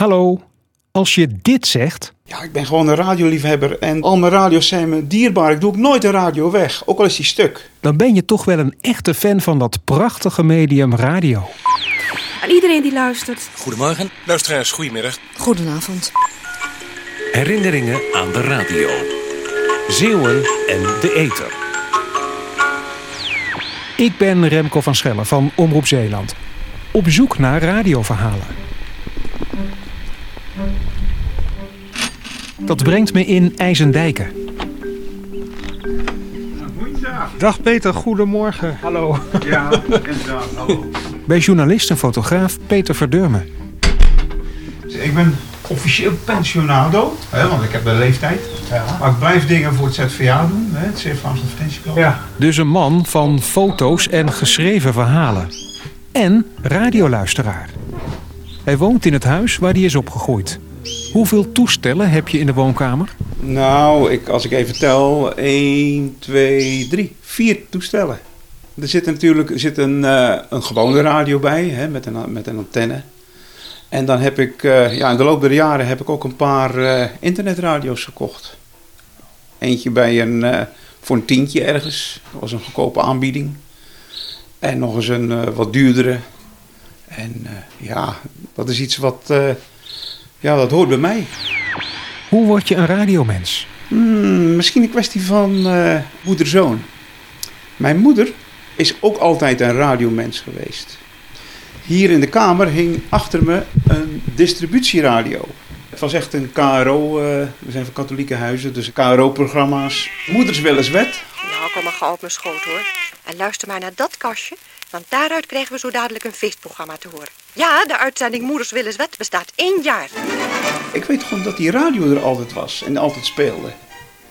Hallo, als je dit zegt, Ja, ik ben gewoon een radioliefhebber en al mijn radio's zijn me dierbaar. Ik doe ook nooit een radio weg, ook al is die stuk. dan ben je toch wel een echte fan van dat prachtige medium radio. Aan iedereen die luistert, Goedemorgen. Luisteraars, goedemiddag. goedenavond. Herinneringen aan de radio. Zeeuwen en de ether. Ik ben Remco van Schellen van Omroep Zeeland. Op zoek naar radioverhalen. Dat brengt me in IJzendijken. Dag Peter, goedemorgen. Hallo. Ja, inderdaad. Hallo. Bij journalist en fotograaf Peter Verdurme. Ik ben officieel pensionado, hè, want ik heb de leeftijd. Maar ik blijf dingen voor het ZVA doen, hè, het Zeeuws-Vlaams Advertentieblad. Ja. Dus een man van foto's en geschreven verhalen. En radioluisteraar. Hij woont in het huis waar hij is opgegroeid. Hoeveel toestellen heb je in de woonkamer? Nou, ik, als ik even tel, 1, 2, 3, 4 toestellen. Er zit natuurlijk zit een, eh, een gewone radio bij, hè, met, een, met een antenne. En dan heb ik, eh, ja, in de loop der jaren heb ik ook een paar eh, internetradio's gekocht. Eentje bij een, voor een tientje ergens. Dat was een goedkope aanbieding. En nog eens een wat duurdere. En ja, dat is iets wat, ja, dat hoort bij mij. Hoe word je een radiomens? Hmm, misschien een kwestie van eh, moeder-zoon. Mijn moeder is ook altijd een radiomens geweest. Hier in de kamer hing achter me een distributieradio. Het was echt een KRO, eh, we zijn van katholieke huizen, dus KRO-programma's. Moeders wel eens wet. Nou, kom maar gauw op mijn schoot hoor. En luister maar naar dat kastje, want daaruit krijgen we zo dadelijk een feestprogramma te horen. Ja, de uitzending Moeders Willis Wet bestaat één jaar. Ik weet gewoon dat die radio er altijd was en altijd speelde.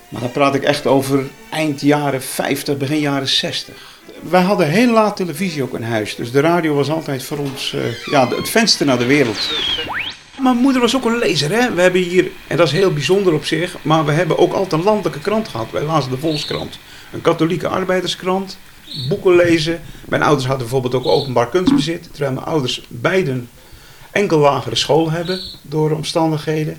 Maar dan praat ik echt over eind jaren 50, begin jaren 60. Wij hadden heel laat televisie ook in huis. Dus de radio was altijd voor ons eh, ja, het venster naar de wereld. Mijn moeder was ook een lezer. Hè? We hebben hier, en dat is heel bijzonder op zich, maar we hebben ook altijd een landelijke krant gehad. Wij lazen de Volkskrant. Een katholieke arbeiderskrant. Boeken lezen. Mijn ouders hadden bijvoorbeeld ook openbaar kunstbezit. Terwijl mijn ouders beiden enkel lagere school hebben door omstandigheden.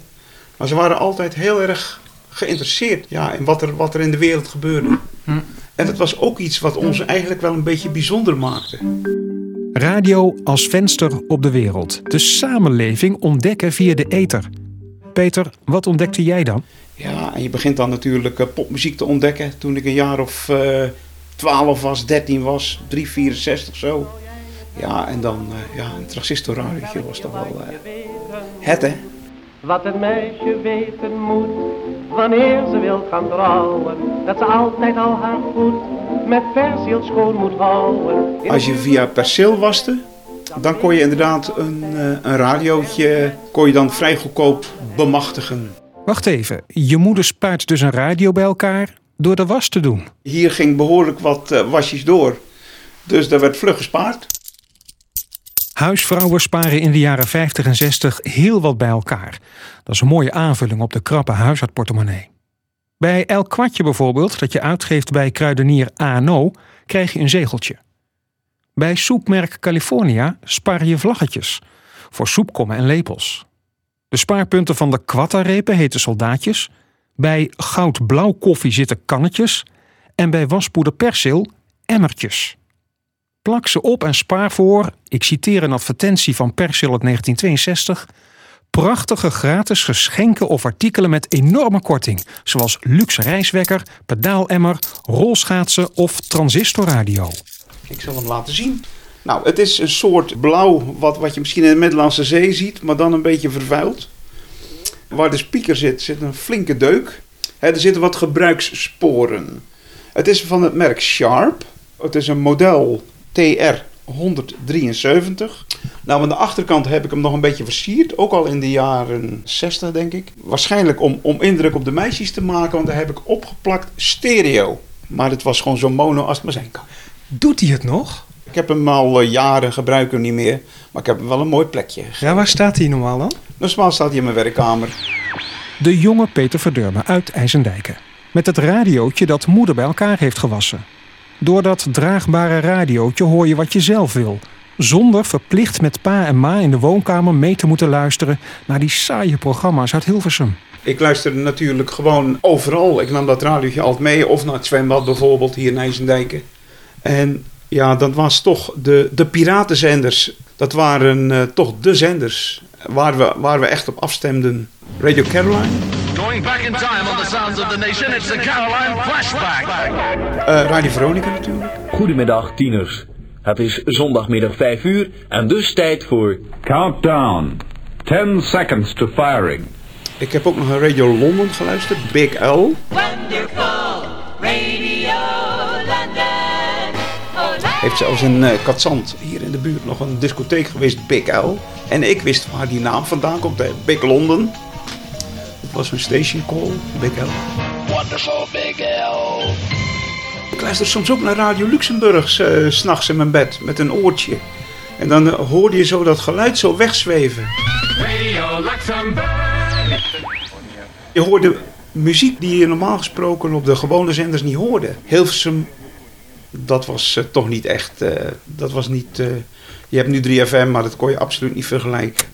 Maar ze waren altijd heel erg geïnteresseerd ja, in wat er, wat er in de wereld gebeurde. En dat was ook iets wat ons eigenlijk wel een beetje bijzonder maakte. Radio als venster op de wereld. De samenleving ontdekken via de ether. Peter, wat ontdekte jij dan? Ja, en je begint dan natuurlijk eh, popmuziek te ontdekken. Toen ik een jaar of eh 12 was, 13 was, 3, 64 zo. Ja, en dan eh, ja, een transistorradiootje was toch wel eh, het, hè? Wat een meisje weten moet, wanneer ze wil gaan trouwen, dat ze altijd al haar goed met persiel schoon moet houden. Als je via perceel waste, dan kon je inderdaad een, eh, een radiootje kon je dan vrij goedkoop bemachtigen. Wacht even, je moeder spuit dus een radio bij elkaar door de was te doen. Hier ging behoorlijk wat eh, wasjes door. Dus daar werd vlug gespaard. Huisvrouwen sparen in de jaren 50 en 60 heel wat bij elkaar. Dat is een mooie aanvulling op de krappe huishoudportemonnee. Bij elk kwartje bijvoorbeeld dat je uitgeeft bij kruidenier ANO krijg je een zegeltje. Bij soepmerk California spaar je vlaggetjes voor soepkommen en lepels. De spaarpunten van de kwattarepen heten soldaatjes. Bij goudblauw koffie zitten kannetjes. En bij waspoeder persil emmertjes. Plak ze op en spaar voor, ik citeer een advertentie van Persil uit 1962, prachtige gratis geschenken of artikelen met enorme korting, zoals luxe reiswekker, pedaalemmer, rolschaatsen of transistorradio. Ik zal hem laten zien. Nou, het is een soort blauw wat, wat je misschien in de Middellandse Zee ziet, maar dan een beetje vervuild. Waar de speaker zit, zit een flinke deuk. Er zitten wat gebruikssporen. Het is van het merk Sharp. Het is een model TR 173. Nou, aan de achterkant heb ik hem nog een beetje versierd. Ook al in de jaren 60, denk ik. Waarschijnlijk om, om indruk op de meisjes te maken, want daar heb ik opgeplakt stereo. Maar het was gewoon zo mono als het maar zijn kan. Doet hij het nog? Ik heb hem al eh, jaren, gebruik hem niet meer. Maar ik heb hem wel een mooi plekje. Ja, waar staat hij normaal dan? Normaal staat hij in mijn werkkamer. De jonge Peter Verdurme uit IJsendijken. Met het radiootje dat moeder bij elkaar heeft gewassen. Door dat draagbare radiootje hoor je wat je zelf wil. Zonder verplicht met pa en ma in de woonkamer mee te moeten luisteren naar die saaie programma's uit Hilversum. Ik luisterde natuurlijk gewoon overal. Ik nam dat radiootje altijd mee. Of naar het zwembad bijvoorbeeld, hier in IJsendijken. En ja, dat was toch de, de piratenzenders. Dat waren eh, toch de zenders waar we, waar we echt op afstemden. Radio Caroline. Going back in time on the sounds of the nation, it's the Caroline Flashback. eh, Radio Veronica natuurlijk. Goedemiddag tieners. Het is zondagmiddag 5 uur en dus tijd voor Countdown. 10 seconds to firing. Ik heb ook nog naar Radio Londen geluisterd. Big L. Wonderful Radio London. Heeft zelfs in eh Katzand, hier in de buurt, nog een discotheek geweest. Big L. En ik wist waar die naam vandaan komt. Hè. Big London. Dat was een station call. Big L. Wonderful Big L. Ik luister soms ook naar Radio Luxemburg, s eh, s'nachts in mijn bed, met een oortje. En dan eh, hoorde je zo dat geluid zo wegzweven. Radio Luxembourg. Je hoorde muziek die je normaal gesproken op de gewone zenders niet hoorde. Hilversum, dat was eh, toch niet echt. eh, dat was niet. eh, je hebt nu 3FM, maar dat kon je absoluut niet vergelijken.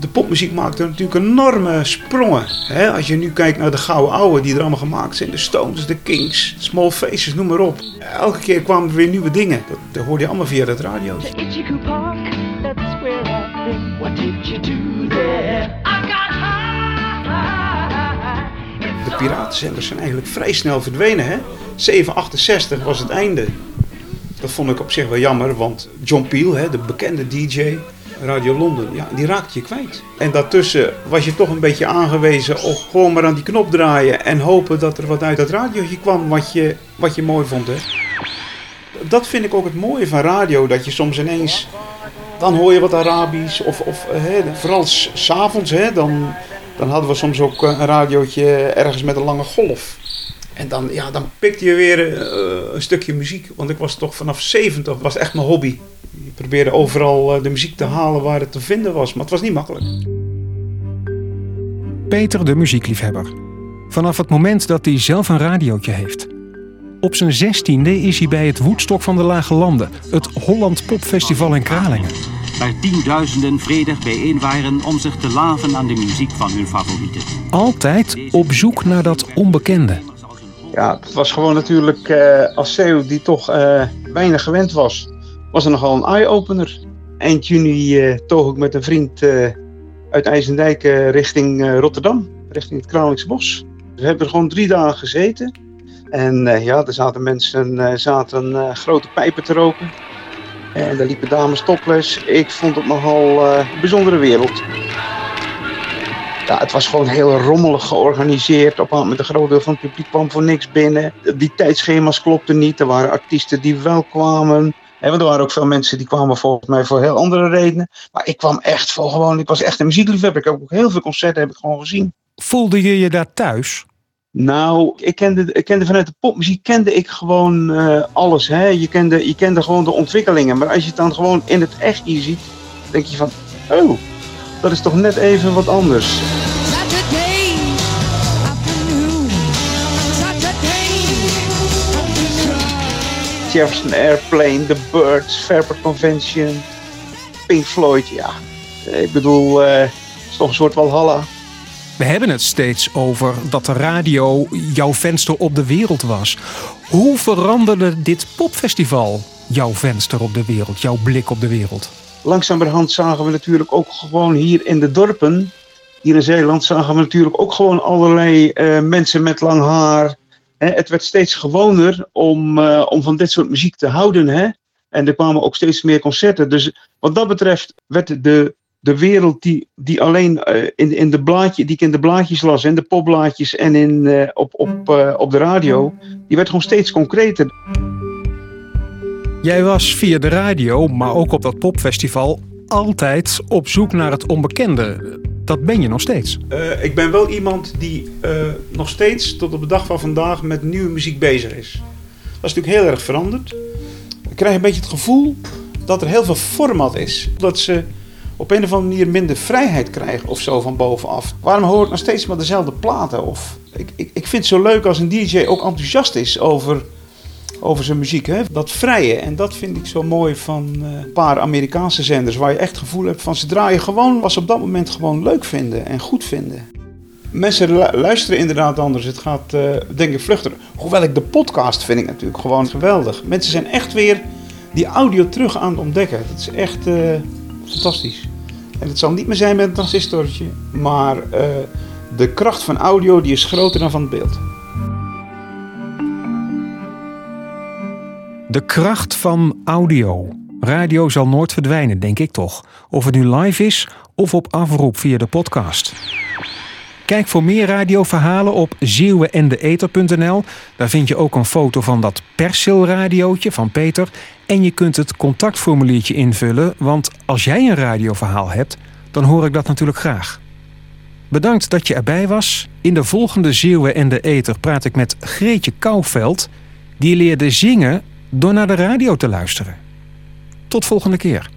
De popmuziek maakte natuurlijk enorme sprongen. Hè? Als je nu kijkt naar de gouden ouwe die er allemaal gemaakt zijn. De Stones, de Kings, Small Faces, noem maar op. Elke keer kwamen er weer nieuwe dingen. Dat, hoorde je allemaal via het radio. Piratenzenders zijn eigenlijk vrij snel verdwenen. Hè? 768 was het einde. Dat vond ik op zich wel jammer, want John Peel, hè, de bekende DJ, Radio Londen, ja, die raakte je kwijt. En daartussen was je toch een beetje aangewezen op gewoon maar aan die knop draaien en hopen dat er wat uit dat radiootje kwam wat je, wat je mooi vond. Hè? Dat vind ik ook het mooie van radio, dat je soms ineens dan hoor je wat Arabisch. Of, of hè, vooral s'avonds, dan, dan hadden we soms ook eh, een radiootje ergens met een lange golf. En dan, ja, dan pikte je weer eh, een stukje muziek. Want ik was toch vanaf 70, was echt mijn hobby. Ik probeerde overal eh, de muziek te halen waar het te vinden was. Maar het was niet makkelijk. Peter de muziekliefhebber. Vanaf het moment dat hij zelf een radiootje heeft. Op zijn zestiende is hij bij het Woedstok van de Lage Landen, het Holland Popfestival in Kralingen. Waar tienduizenden vredig bijeen waren om zich te laven aan de muziek van hun favorieten. Altijd op zoek naar dat onbekende. Ja, het was gewoon natuurlijk eh, als CEO die toch eh, weinig gewend was, was er nogal een eye-opener. Eind juni eh, toog ik met een vriend eh, uit IJsendijk eh, richting eh, Rotterdam, richting het Kralingse Bos. We hebben er gewoon drie dagen gezeten. En eh, ja, er zaten mensen eh, zaten, eh, grote pijpen te roken. En daar liepen dames topless. Ik vond het nogal eh, een bijzondere wereld. Ja, het was gewoon heel rommelig georganiseerd. Op met een groot deel van het publiek kwam voor niks binnen. Die tijdschema's klopten niet. Er waren artiesten die wel kwamen. Want er waren ook veel mensen die kwamen volgens mij voor heel andere redenen. Maar ik kwam echt voor gewoon. Ik was echt een muziekliefhebber. Ik heb ook heel veel concerten heb ik gewoon gezien. Voelde je je daar thuis? Nou, ik kende, ik kende vanuit de popmuziek kende ik gewoon eh, alles. Hè? Je, kende, je kende gewoon de ontwikkelingen. Maar als je het dan gewoon in het echt hier ziet, denk je van, oh, dat is toch net even wat anders. Jefferson Airplane, The Birds, Fairport Convention, Pink Floyd, ja. Ik bedoel, eh, het is toch een soort Walhalla. We hebben het steeds over dat de radio jouw venster op de wereld was. Hoe veranderde dit popfestival jouw venster op de wereld, jouw blik op de wereld? Langzamerhand zagen we natuurlijk ook gewoon hier in de dorpen, hier in Zeeland, zagen we natuurlijk ook gewoon allerlei eh, mensen met lang haar. Hè, het werd steeds gewoner om, eh, om van dit soort muziek te houden. Hè? En er kwamen ook steeds meer concerten. Dus wat dat betreft werd de, de wereld die, die alleen eh, in, in de blaadje, die ik in de blaadjes las, in de popblaadjes en in, eh, op, op, eh, op de radio, die werd gewoon steeds concreter. Jij was via de radio, maar ook op dat popfestival, altijd op zoek naar het onbekende. Dat ben je nog steeds. Eh, ik ben wel iemand die eh, nog steeds tot op de dag van vandaag met nieuwe muziek bezig is. Dat is natuurlijk heel erg veranderd. Ik krijg een beetje het gevoel dat er heel veel format is. Dat ze op een of andere manier minder vrijheid krijgen of zo van bovenaf. Waarom hoor ik nog steeds maar dezelfde platen? Of, ik, ik, ik vind het zo leuk als een DJ ook enthousiast is over, over zijn muziek. Hè? Dat vrije. En dat vind ik zo mooi van eh, een paar Amerikaanse zenders. Waar je echt het gevoel hebt van ze draaien gewoon wat ze op dat moment gewoon leuk vinden en goed vinden. Mensen lu- luisteren inderdaad anders. Het gaat, eh, denk ik, vluchtig. Hoewel ik de podcast vind ik natuurlijk gewoon geweldig. Mensen zijn echt weer die audio terug aan het ontdekken. Dat is echt eh, fantastisch. En het zal niet meer zijn met een transistortje, maar eh, de kracht van audio die is groter dan van het beeld. De kracht van audio. Radio zal nooit verdwijnen, denk ik toch. Of het nu live is of op afroep via de podcast. Kijk voor meer radioverhalen op zeeuwenendeeter.nl. Daar vind je ook een foto van dat persilradiootje van Peter. En je kunt het contactformuliertje invullen, want als jij een radioverhaal hebt, dan hoor ik dat natuurlijk graag. Bedankt dat je erbij was. In de volgende Zeeuwen en de Eter praat ik met Greetje Kouwveld. Die leerde zingen door naar de radio te luisteren. Tot volgende keer.